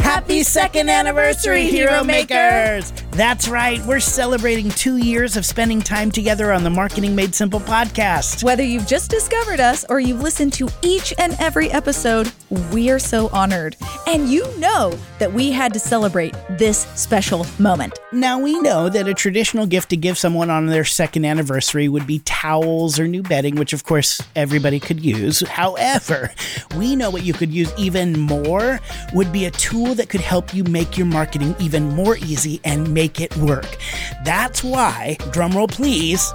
Happy second anniversary, Hero Makers! That's right, we're celebrating two years of spending time together on the Marketing Made Simple podcast. Whether you've just discovered us or you've listened to each and every episode, we are so honored. And you know that we had to celebrate this special moment. Now, we know that a traditional gift to give someone on their second anniversary would be towels or new bedding, which of course everybody could use. However, we know what you could use even more would be a tool that could help you make your marketing even more easy and make it work. That's why, drumroll please,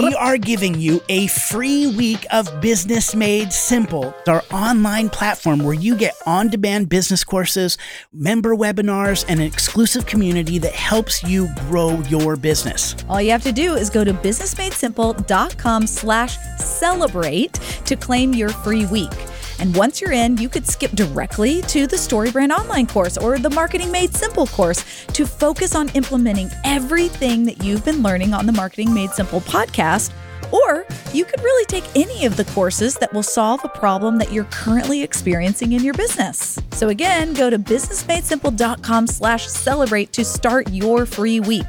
we are giving you a free week of Business Made Simple, our online platform where you get on demand business courses, member webinars, and an exclusive community that helps you grow your business. All you have to do is go to businessmadesimple.com slash celebrate to claim your free week. And once you're in, you could skip directly to the StoryBrand online course or the Marketing Made Simple course to focus on implementing everything that you've been learning on the Marketing Made Simple podcast. Or you could really take any of the courses that will solve a problem that you're currently experiencing in your business. So again, go to businessmadesimple.com slash celebrate to start your free week.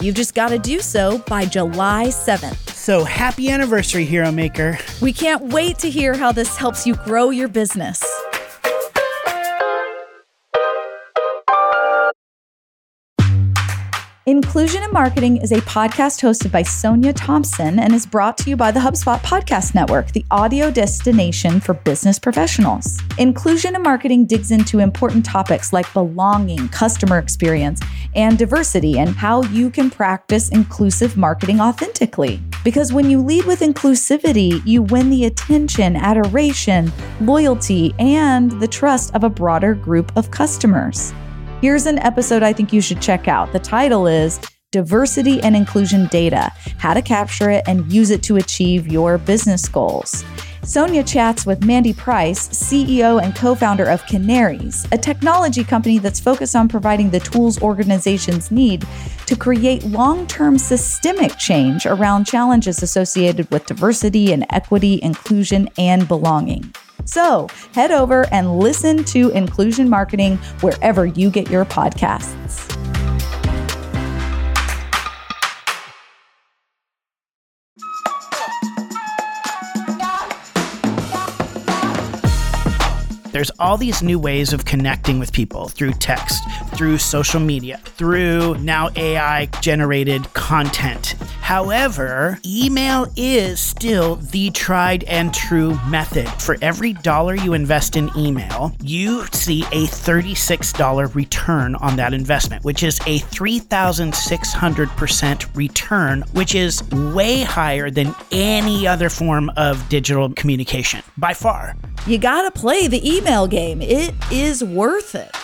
You've just got to do so by July 7th. So happy anniversary, Hero Maker. We can't wait to hear how this helps you grow your business. Inclusion in Marketing is a podcast hosted by Sonia Thompson and is brought to you by the HubSpot Podcast Network, the audio destination for business professionals. Inclusion in Marketing digs into important topics like belonging, customer experience, and diversity, and how you can practice inclusive marketing authentically. Because when you lead with inclusivity, you win the attention, adoration, loyalty, and the trust of a broader group of customers. Here's an episode I think you should check out. The title is Diversity and Inclusion Data How to Capture It and Use It to Achieve Your Business Goals. Sonia chats with Mandy Price, CEO and co founder of Kanarys, a technology company that's focused on providing the tools organizations need to create long term systemic change around challenges associated with diversity and equity, inclusion, and belonging. So head over and listen to Inclusion Marketing wherever you get your podcasts. There's all these new ways of connecting with people through text, through social media, through now AI generated content. However, email is still the tried and true method. For every dollar you invest in email, you see a $36 return on that investment, which is a 3,600% return, which is way higher than any other form of digital communication by far. You gotta play the email game, it is worth it.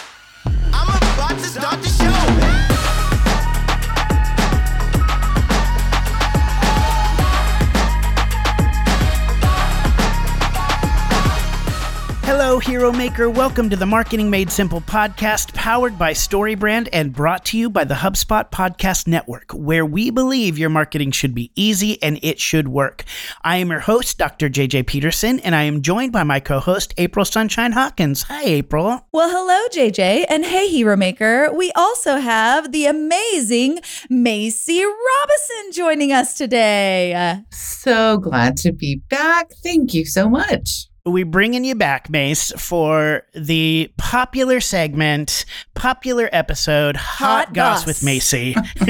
Hero Maker. Welcome to the Marketing Made Simple podcast, powered by StoryBrand and brought to you by the HubSpot Podcast Network, where we believe your marketing should be easy and it should work. I am your host, Dr. JJ Peterson, and I am joined by my co host, April Sunshine Hawkins. Hi, April. Well, hello, JJ, and hey, Hero Maker. We also have the amazing Macy Robison joining us today. So glad to be back. Thank you so much. We bringing you back, Mace, for the popular segment, popular episode, Hot, Hot Goss Goss. with Macy.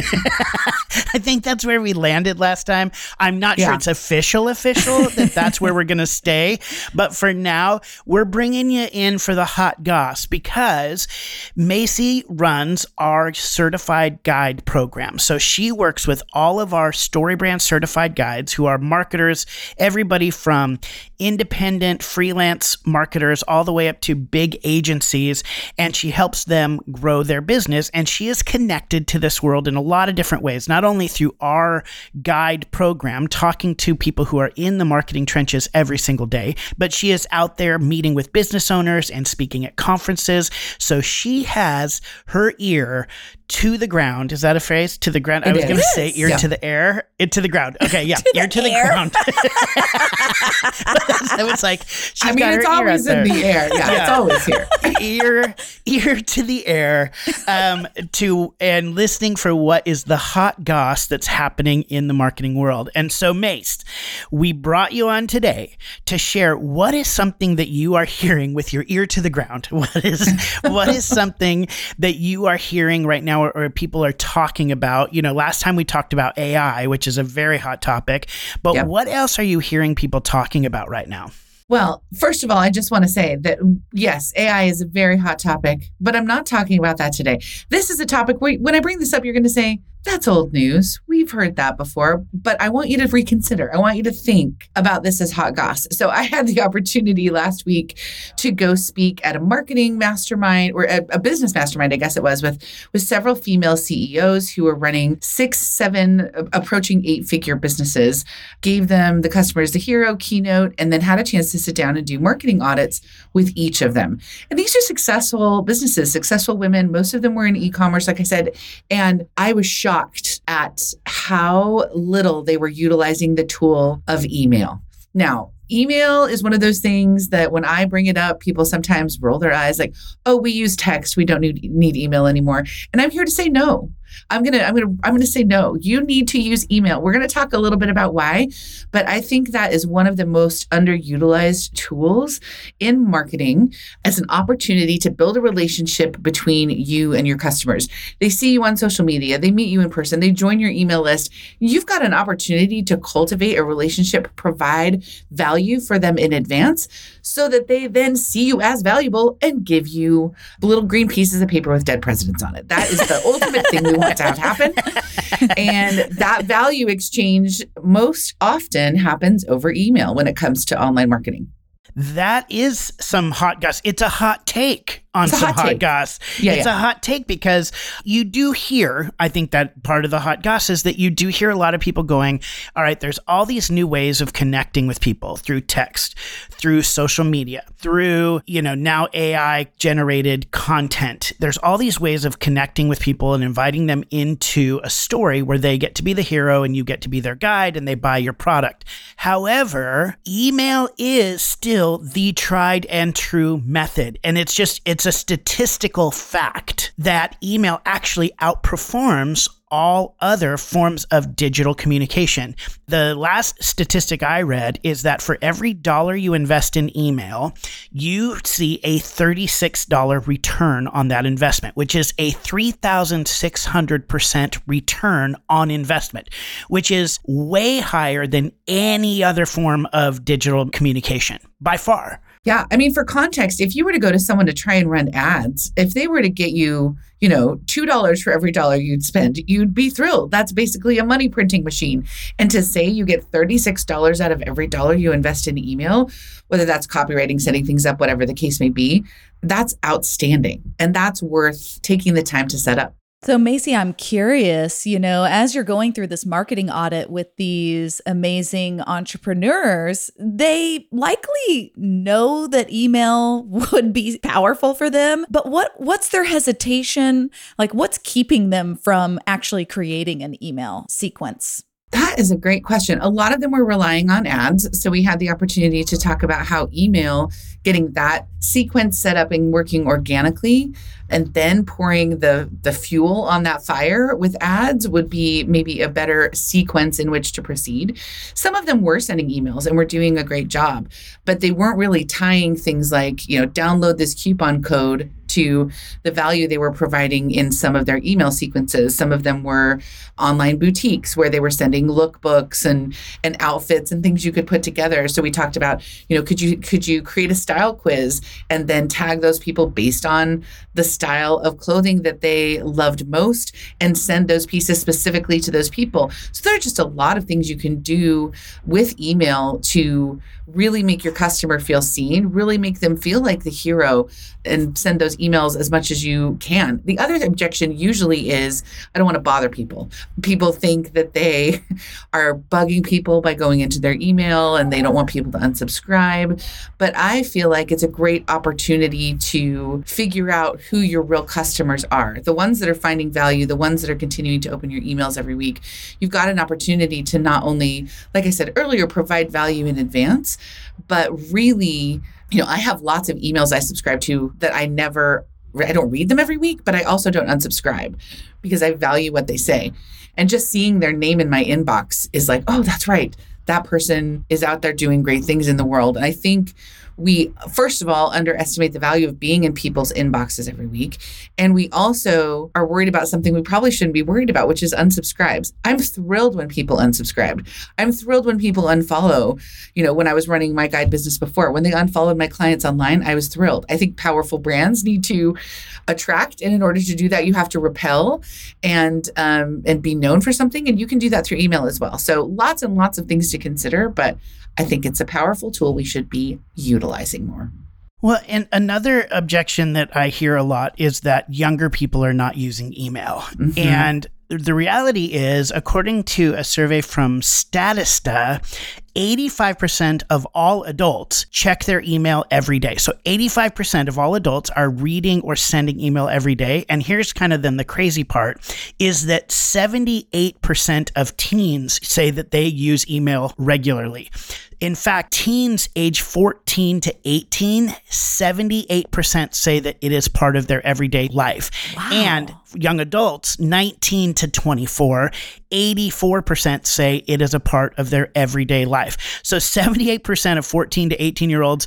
I think that's where we landed last time. I'm not sure it's official, official that that's where we're going to stay. But for now, we're bringing you in for the Hot Goss because Macy runs our certified guide program. So she works with all of our StoryBrand certified guides who are marketers, everybody from independent independent freelance marketers all the way up to big agencies, and she helps them grow their business. And she is connected to this world in a lot of different ways, not only through our guide program, talking to people who are in the marketing trenches every single day, but she is out there meeting with business owners and speaking at conferences. So she has her ear to the ground. Is that a phrase? To the ground. I was going to say ear Yeah. to the air, it to the ground. Okay, yeah, To the ear to the ground. I was like, I mean, it's always in the air. Yeah, it's always here. ear ear to the air um, to and listening for what is the hot goss that's happening in the marketing world. And so, Mace, we brought you on today to share what is something that you are hearing with your ear to the ground. What is what is something that you are hearing right now, or, or people are talking about? You know, last time we talked about AI, which is a very hot topic. But Yep. what else are you hearing people talking about right now? Well, first of all, I just want to say that yes, AI is a very hot topic, but I'm not talking about that today. This is a topic where when I bring this up, you're going to say, that's old news. We've heard that before, but I want you to reconsider. I want you to think about this as hot goss. So I had the opportunity last week to go speak at a marketing mastermind or a, a business mastermind, I guess it was, with with several female CEOs who were running six, seven, uh, approaching eight figure businesses gave them the customers the hero keynote and then had a chance to sit down and do marketing audits with each of them. And these are successful businesses, successful women. Most of them were in e-commerce, like I said. And I was shocked at how little they were utilizing the tool of email. Now, email is one of those things that when I bring it up, people sometimes roll their eyes like, oh, we use text. We don't need, need email anymore. And I'm here to say no. I'm gonna I'm gonna I'm gonna say no. You need to use email. We're gonna talk a little bit about why, but I think that is one of the most underutilized tools in marketing as an opportunity to build a relationship between you and your customers. They see you on social media, they meet you in person, they join your email list. You've got an opportunity to cultivate a relationship, provide value for them in advance so that they then see you as valuable and give you little green pieces of paper with dead presidents on it. That is the ultimate thing we want to have happen. And that value exchange most often happens over email when it comes to online marketing. That is some hot goss. It's a hot take on It's some hot hot, goss. Yeah, it's yeah. a hot take because you do hear, I think that part of the hot goss is that you do hear a lot of people going, all right, there's all these new ways of connecting with people through text, through social media, through, you know, now AI generated content. There's all these ways of connecting with people and inviting them into a story where they get to be the hero and you get to be their guide and they buy your product. However, email is still the tried and true method. And it's just, it's a statistical fact that email actually outperforms all other forms of digital communication. The last statistic I read is that for every dollar you invest in email, you see a $36 return on that investment, which is a 3,600% return on investment, which is way higher than any other form of digital communication by far. Yeah. I mean, for context, if you were to go to someone to try and run ads, if they were to get you, you know, $2 for every dollar you'd spend, you'd be thrilled. That's basically a money printing machine. And to say you get $36 out of every dollar you invest in email, whether that's copywriting, setting things up, whatever the case may be, that's outstanding. And that's worth taking the time to set up. So, Macy, I'm curious, you know, as you're going through this marketing audit with these amazing entrepreneurs, they likely know that email would be powerful for them. But what what's their hesitation? Like what's keeping them from actually creating an email sequence? That is a great question. A lot of them were relying on ads. So we had the opportunity to talk about how email, getting that sequence set up and working organically, and then pouring the, the fuel on that fire with ads would be maybe a better sequence in which to proceed. Some of them were sending emails and were doing a great job, but they weren't really tying things like, you know, download this coupon code to the value they were providing in some of their email sequences. Some of them were online boutiques where they were sending lookbooks and and outfits and things you could put together. So we talked about, you know, could you could you create a style quiz and then tag those people based on the style of clothing that they loved most and send those pieces specifically to those people. So there are just a lot of things you can do with email to really make your customer feel seen, really make them feel like the hero and send those emails as much as you can. The other objection usually is I don't want to bother people. People think that they are bugging people by going into their email and they don't want people to unsubscribe. But I feel like it's a great opportunity to figure out who your real customers are. The ones that are finding value, the ones that are continuing to open your emails every week. You've got an opportunity to not only, like I said earlier, provide value in advance, but really you know, I have lots of emails I subscribe to that I never, I don't read them every week, but I also don't unsubscribe because I value what they say. And just seeing their name in my inbox is like, oh, that's right. That person is out there doing great things in the world. And I think we first of all underestimate the value of being in people's inboxes every week. And we also are worried about something we probably shouldn't be worried about which is unsubscribes. I'm thrilled when people unsubscribed i'm thrilled when people unfollow. You know when i was running my guide business before when they unfollowed my clients online i was thrilled. I think powerful brands need to attract and in order to do that you have to repel and um, and be known for something and you can do that through email as well. So lots and lots of things to consider but I think it's a powerful tool we should be utilizing more. Well, and another objection that I hear a lot is that younger people are not using email. Mm-hmm. And the reality is, according to a survey from Statista, 85% of all adults check their email every day. So 85% of all adults are reading or sending email every day. And here's kind of then the crazy part is that 78% of teens say that they use email regularly. In fact, teens age 14 to 18, 78% say that it is part of their everyday life. Wow. And young adults, 19 to 24, 84% say it is a part of their everyday life. So 78% of 14 to 18 year olds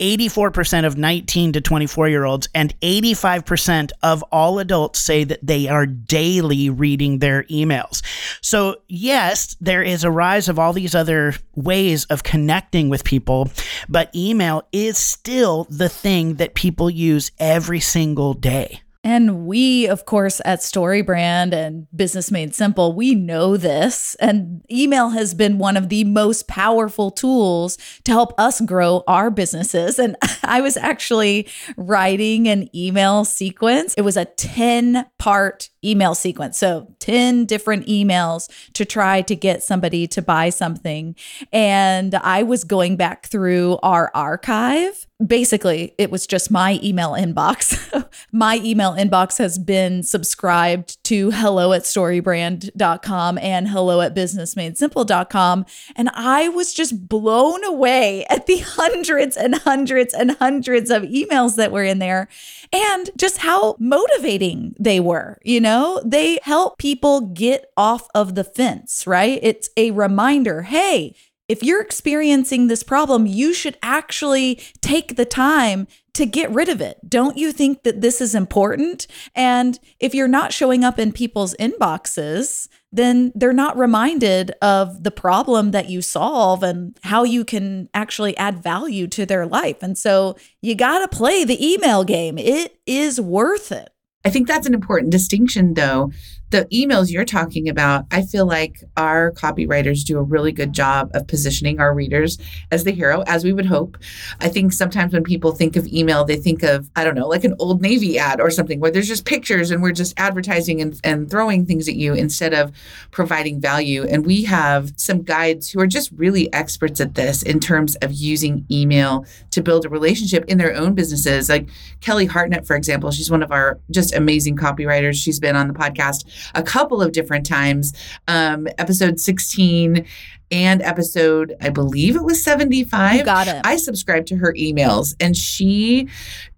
84% of 19 to 24 year olds and 85% of all adults say that they are daily reading their emails. So, yes, there is a rise of all these other ways of connecting with people, but email is still the thing that people use every single day. And we, of course, at StoryBrand and Business Made Simple, we know this. And email has been one of the most powerful tools to help us grow our businesses. And I was actually writing an email sequence, it was a 10 part email sequence. So 10 different emails to try to get somebody to buy something. And I was going back through our archive basically it was just my email inbox. My email inbox has been subscribed to hello at storybrand.com and hello at businessmadesimple.com and i was just blown away at the hundreds and hundreds and hundreds of emails that were in there and just how motivating they were you know? They help people get off of the fence right? It's a reminder hey if you're experiencing this problem, you should actually take the time to get rid of it. Don't you think that this is important? And if you're not showing up in people's inboxes, then they're not reminded of the problem that you solve and how you can actually add value to their life. And so you got to play the email game. It is worth it. I think that's an important distinction, though, the emails you're talking about, I feel like our copywriters do a really good job of positioning our readers as the hero, as we would hope. I think sometimes when people think of email, they think of, I don't know, like an old Navy ad or something where there's just pictures and we're just advertising and, and throwing things at you instead of providing value. And we have some guides who are just really experts at this in terms of using email to build a relationship in their own businesses. Like Kelly Hartnett, for example, she's one of our just amazing copywriters. She's been on the podcast a couple of different times. Um, episode 16 and episode, I believe it was 75. You got it. I subscribe to her emails and she,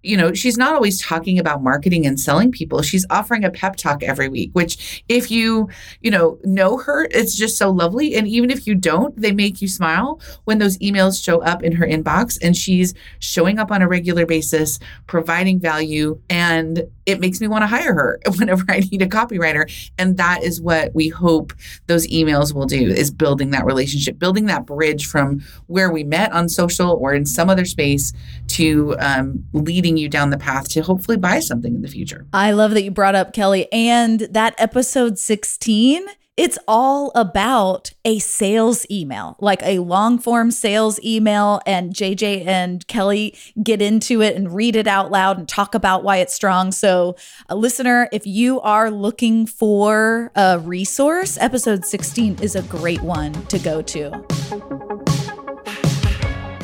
you know, she's not always talking about marketing and selling people. She's offering a pep talk every week, which if you, you know, know her, it's just so lovely. And even if you don't, they make you smile when those emails show up in her inbox and she's showing up on a regular basis, providing value. And it makes me want to hire her whenever I need a copywriter. And that is what we hope those emails will do is building that relationship, building that bridge from where we met on social or in some other space to um, leading you down the path to hopefully buy something in the future. I love that you brought up Kelly and that episode 16 it's all about a sales email, like a long form sales email. And JJ and Kelly get into it and read it out loud and talk about why it's strong. So, a listener, if you are looking for a resource, episode 16 is a great one to go to.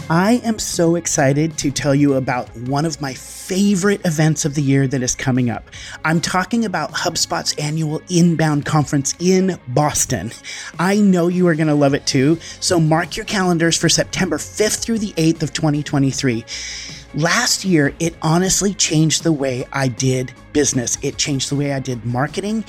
I am so excited to tell you about one of my favorite events of the year that is coming up. I'm talking about HubSpot's annual inbound conference in Boston. I know you are going to love it too, so mark your calendars for September 5th through the 8th of 2023. Last year, it honestly changed the way I did business. It changed the way I did marketing.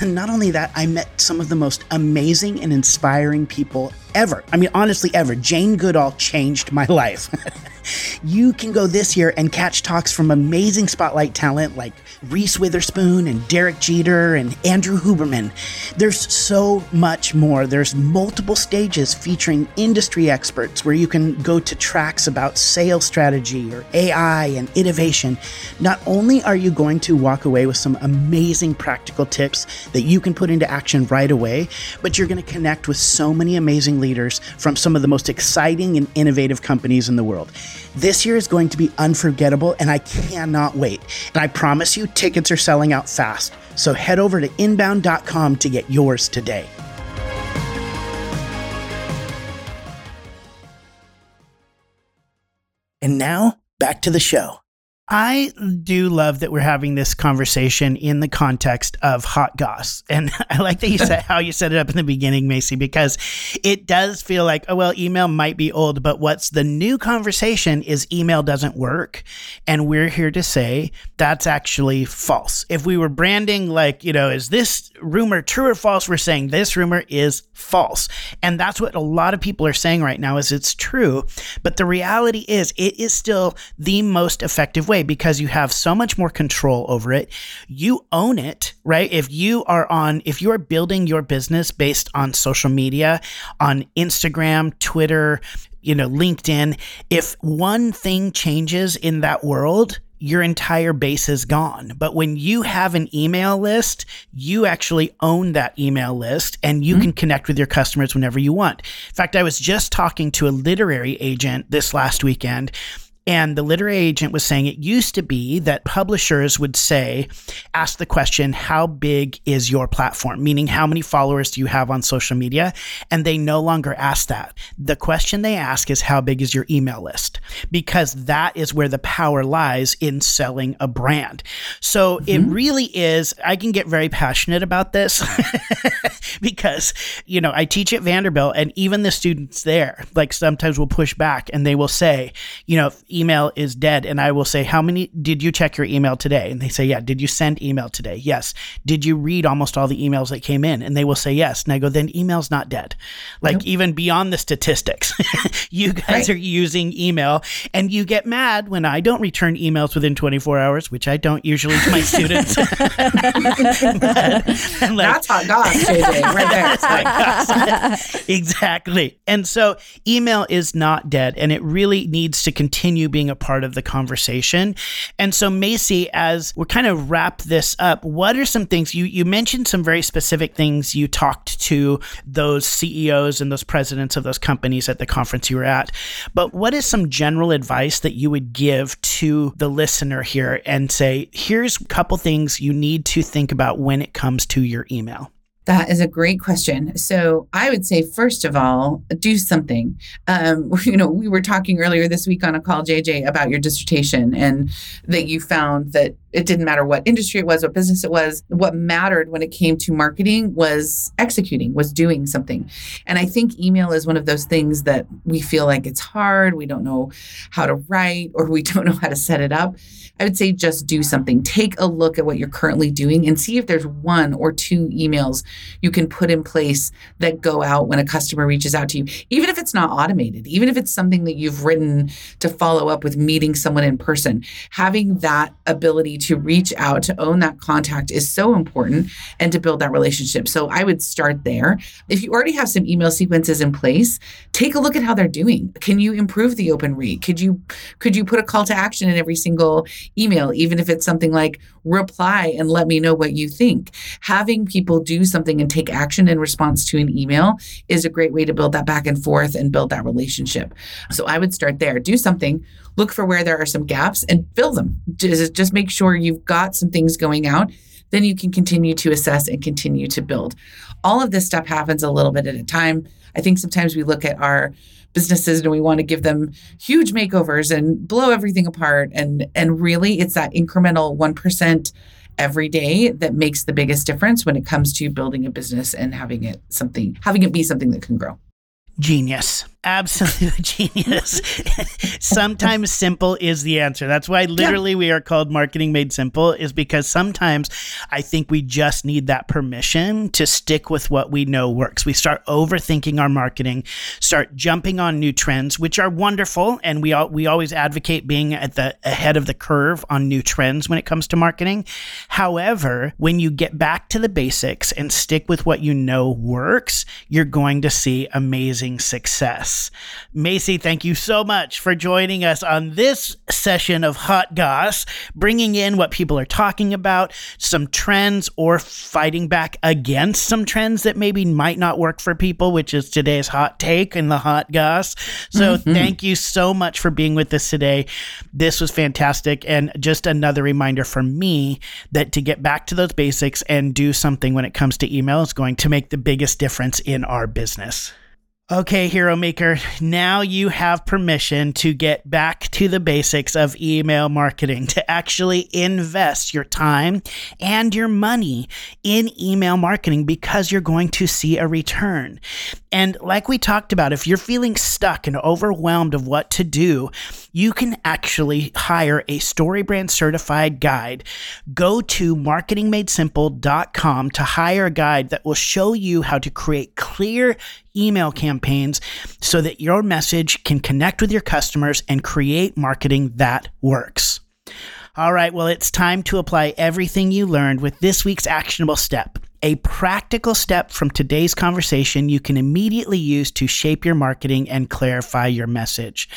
And not only that, I met some of the most amazing and inspiring people ever. I mean, honestly, ever. Jane Goodall changed my life. you can go this year and catch talks from amazing spotlight talent like Reese Witherspoon and Derek Jeter and Andrew Huberman. There's so much more. There's multiple stages featuring industry experts where you can go to tracks about sales strategy or AI and innovation. Not only are you going to walk away with some amazing practical tips that you can put into action right away, but you're going to connect with so many amazing leaders from some of the most exciting and innovative companies in the world. This year is going to be unforgettable, and I cannot wait. And I promise you, tickets are selling out fast. So head over to inbound.com to get yours today. And now, back to the show. I do love that we're having this conversation in the context of hot goss. And I like that you said how you set it up in the beginning, Macy, because it does feel like, oh, well, email might be old, but what's the new conversation is email doesn't work. And we're here to say that's actually false. If we were branding like, you know, is this rumor true or false? We're saying this rumor is false. And that's what a lot of people are saying right now is it's true. But the reality is it is still the most effective way because you have so much more control over it. You own it, right? If you are on, if you are building your business based on social media, on Instagram, Twitter, you know, LinkedIn, if one thing changes in that world, your entire base is gone. But when you have an email list, you actually own that email list and you mm-hmm. can connect with your customers whenever you want. In fact, I was just talking to a literary agent this last weekend and the literary agent was saying it used to be that publishers would say, ask the question, how big is your platform? Meaning, how many followers do you have on social media? And they no longer ask that. The question they ask is, how big is your email list? Because that is where the power lies in selling a brand. So mm-hmm. it really is, I can get very passionate about this because, you know, I teach at Vanderbilt and even the students there, like sometimes will push back and they will say, you know, email is dead and I will say, How many did you check your email today? And they say, Yeah. Did you send email today? Yes. Did you read almost all the emails that came in? And they will say, Yes. And I go, Then email's not dead. Like, nope. even beyond the statistics, you guys right. are using email and you get mad when I don't return emails within 24 hours, which I don't usually to my students. but, like, That's hot goss, JJ, right there. exactly. And so email is not dead and it really needs to continue being a part of the conversation. And so, Macy, as we're kind of wrap this up, what are some things you you mentioned some very specific things you talked to those CEOs and those presidents of those companies at the conference you were at. But what is some general advice that you would give to the listener here and say, here's a couple things you need to think about when it comes to your email? That is a great question. So I would say, first of all, do something. Um, you know, we were talking earlier this week on a call, JJ, about your dissertation and that you found that It didn't matter what industry it was, what business it was. What mattered when it came to marketing was executing, was doing something. And I think email is one of those things that we feel like it's hard, we don't know how to write, or we don't know how to set it up. I would say just do something. Take a look at what you're currently doing and see if there's one or two emails you can put in place that go out when a customer reaches out to you, even if it's not automated, even if it's something that you've written to follow up with meeting someone in person. Having that ability to reach out, to own that contact is so important and to build that relationship. So I would start there. If you already have some email sequences in place, take a look at how they're doing. Can you improve the open rate? Could you could you put a call to action in every single email, even if it's something like reply and let me know what you think. Having people do something and take action in response to an email is a great way to build that back and forth and build that relationship. So I would start there. Do something, look for where there are some gaps and fill them. Just, just make sure you've got some things going out. Then you can continue to assess and continue to build. All of this stuff happens a little bit at a time. I think sometimes we look at our businesses and we want to give them huge makeovers and blow everything apart. And and really it's that incremental 1% every day that makes the biggest difference when it comes to building a business and having it something having it be something that can grow. Genius absolute genius. sometimes simple is the answer. That's why literally yeah. we are called marketing made simple is because sometimes I think we just need that permission to stick with what we know works. We start overthinking our marketing, start jumping on new trends which are wonderful and we all, we always advocate being at the ahead of the curve on new trends when it comes to marketing. However, when you get back to the basics and stick with what you know works, you're going to see amazing success. Macy, thank you so much for joining us on this session of Hot Goss, bringing in what people are talking about, some trends, or fighting back against some trends that maybe might not work for people, which is today's hot take and the Hot Goss. So mm-hmm. thank you so much for being with us today. This was fantastic. And just another reminder for me that to get back to those basics and do something when it comes to email is going to make the biggest difference in our business. Okay, Hero Maker, now you have permission to get back to the basics of email marketing, to actually invest your time and your money in email marketing because you're going to see a return. And like we talked about, if you're feeling stuck and overwhelmed of what to do, you can actually hire a StoryBrand certified guide. Go to marketingmadesimple.com to hire a guide that will show you how to create clear email campaigns so that your message can connect with your customers and create marketing that works. All right, well, it's time to apply everything you learned with this week's actionable step. A practical step from today's conversation you can immediately use to shape your marketing and clarify your message.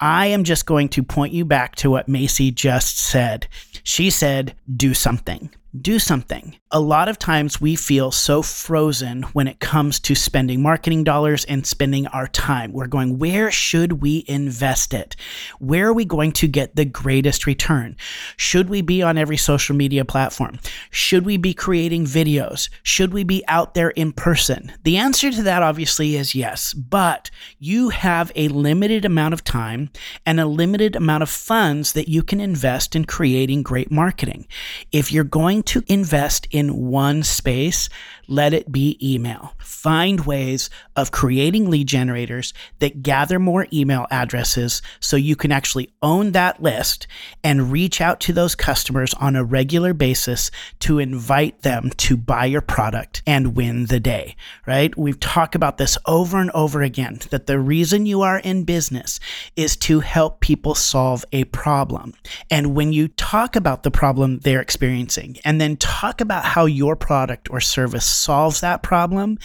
I am just going to point you back to what Macy just said. She said, do something do something. A lot of times we feel so frozen when it comes to spending marketing dollars and spending our time. We're going, where should we invest it? Where are we going to get the greatest return? Should we be on every social media platform? Should we be creating videos? Should we be out there in person? The answer to that obviously is yes, but you have a limited amount of time and a limited amount of funds that you can invest in creating great marketing. If you're going to invest in one space, let it be email. Find ways of creating lead generators that gather more email addresses so you can actually own that list and reach out to those customers on a regular basis to invite them to buy your product and win the day, right? We've talked about this over and over again that the reason you are in business is to help people solve a problem. And when you talk about the problem they're experiencing and then talk about how your product or service solves that problem,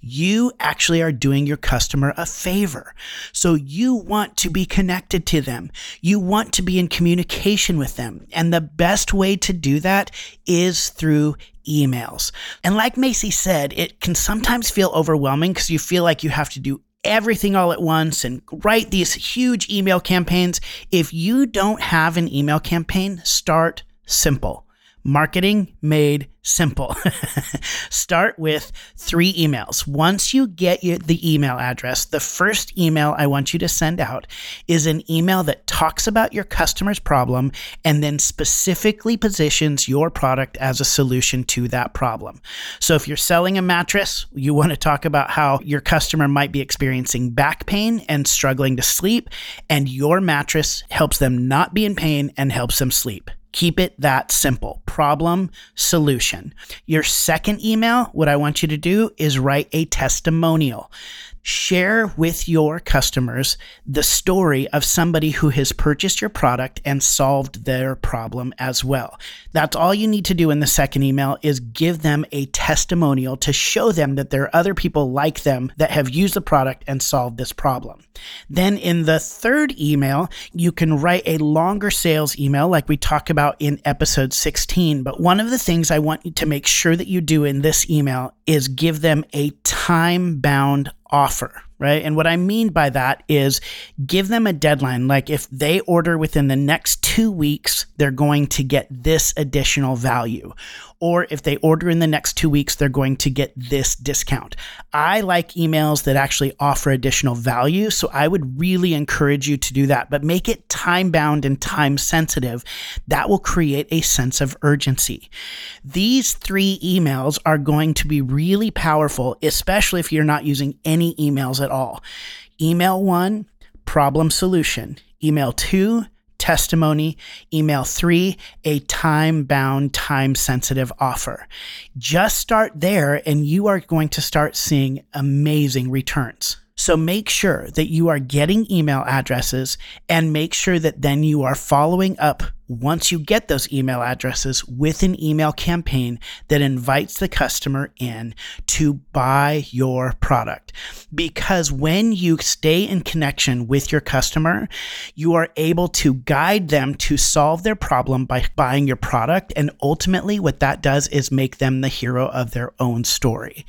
you actually are doing your customer a favor. So you want to be connected to them. You want to be in communication with them. And the best way to do that is through emails. And like Macy said, it can sometimes feel overwhelming because you feel like you have to do everything all at once and write these huge email campaigns. If you don't have an email campaign, start simple Marketing made simple. Start with three emails. Once you get the email address, the first email I want you to send out is an email that talks about your customer's problem and then specifically positions your product as a solution to that problem. So if you're selling a mattress, you want to talk about how your customer might be experiencing back pain and struggling to sleep, and your mattress helps them not be in pain and helps them sleep. Keep it that simple. Problem, solution. Your second email, what I want you to do is write a testimonial share with your customers the story of somebody who has purchased your product and solved their problem as well. That's all you need to do in the second email is give them a testimonial to show them that there are other people like them that have used the product and solved this problem. Then in the third email, you can write a longer sales email like we talk about in episode 16. But one of the things I want you to make sure that you do in this email is give them a time bound offer, right? And what I mean by that is give them a deadline. Like if they order within the next two weeks, they're going to get this additional value or if they order in the next two weeks, they're going to get this discount. I like emails that actually offer additional value. So I would really encourage you to do that, but make it time bound and time sensitive. That will create a sense of urgency. These three emails are going to be really powerful, especially if you're not using any emails at all. Email one, problem solution. Email two, testimony. Email three, a time bound, time sensitive offer. Just start there and you are going to start seeing amazing returns. So make sure that you are getting email addresses and make sure that then you are following up once you get those email addresses with an email campaign that invites the customer in to buy your product. Because when you stay in connection with your customer, you are able to guide them to solve their problem by buying your product. And ultimately, what that does is make them the hero of their own story.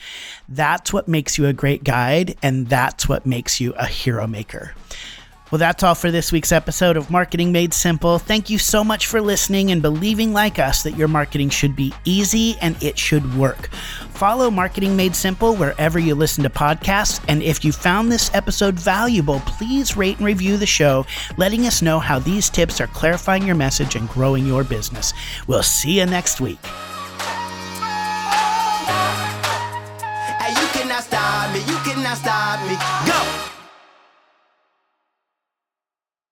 That's what makes you a great guide, and that's what makes you a hero maker. Well, that's all for this week's episode of Marketing Made Simple. Thank you so much for listening and believing, like us, that your marketing should be easy and it should work. Follow Marketing Made Simple wherever you listen to podcasts. And if you found this episode valuable, please rate and review the show, letting us know how these tips are clarifying your message and growing your business. We'll see you next week.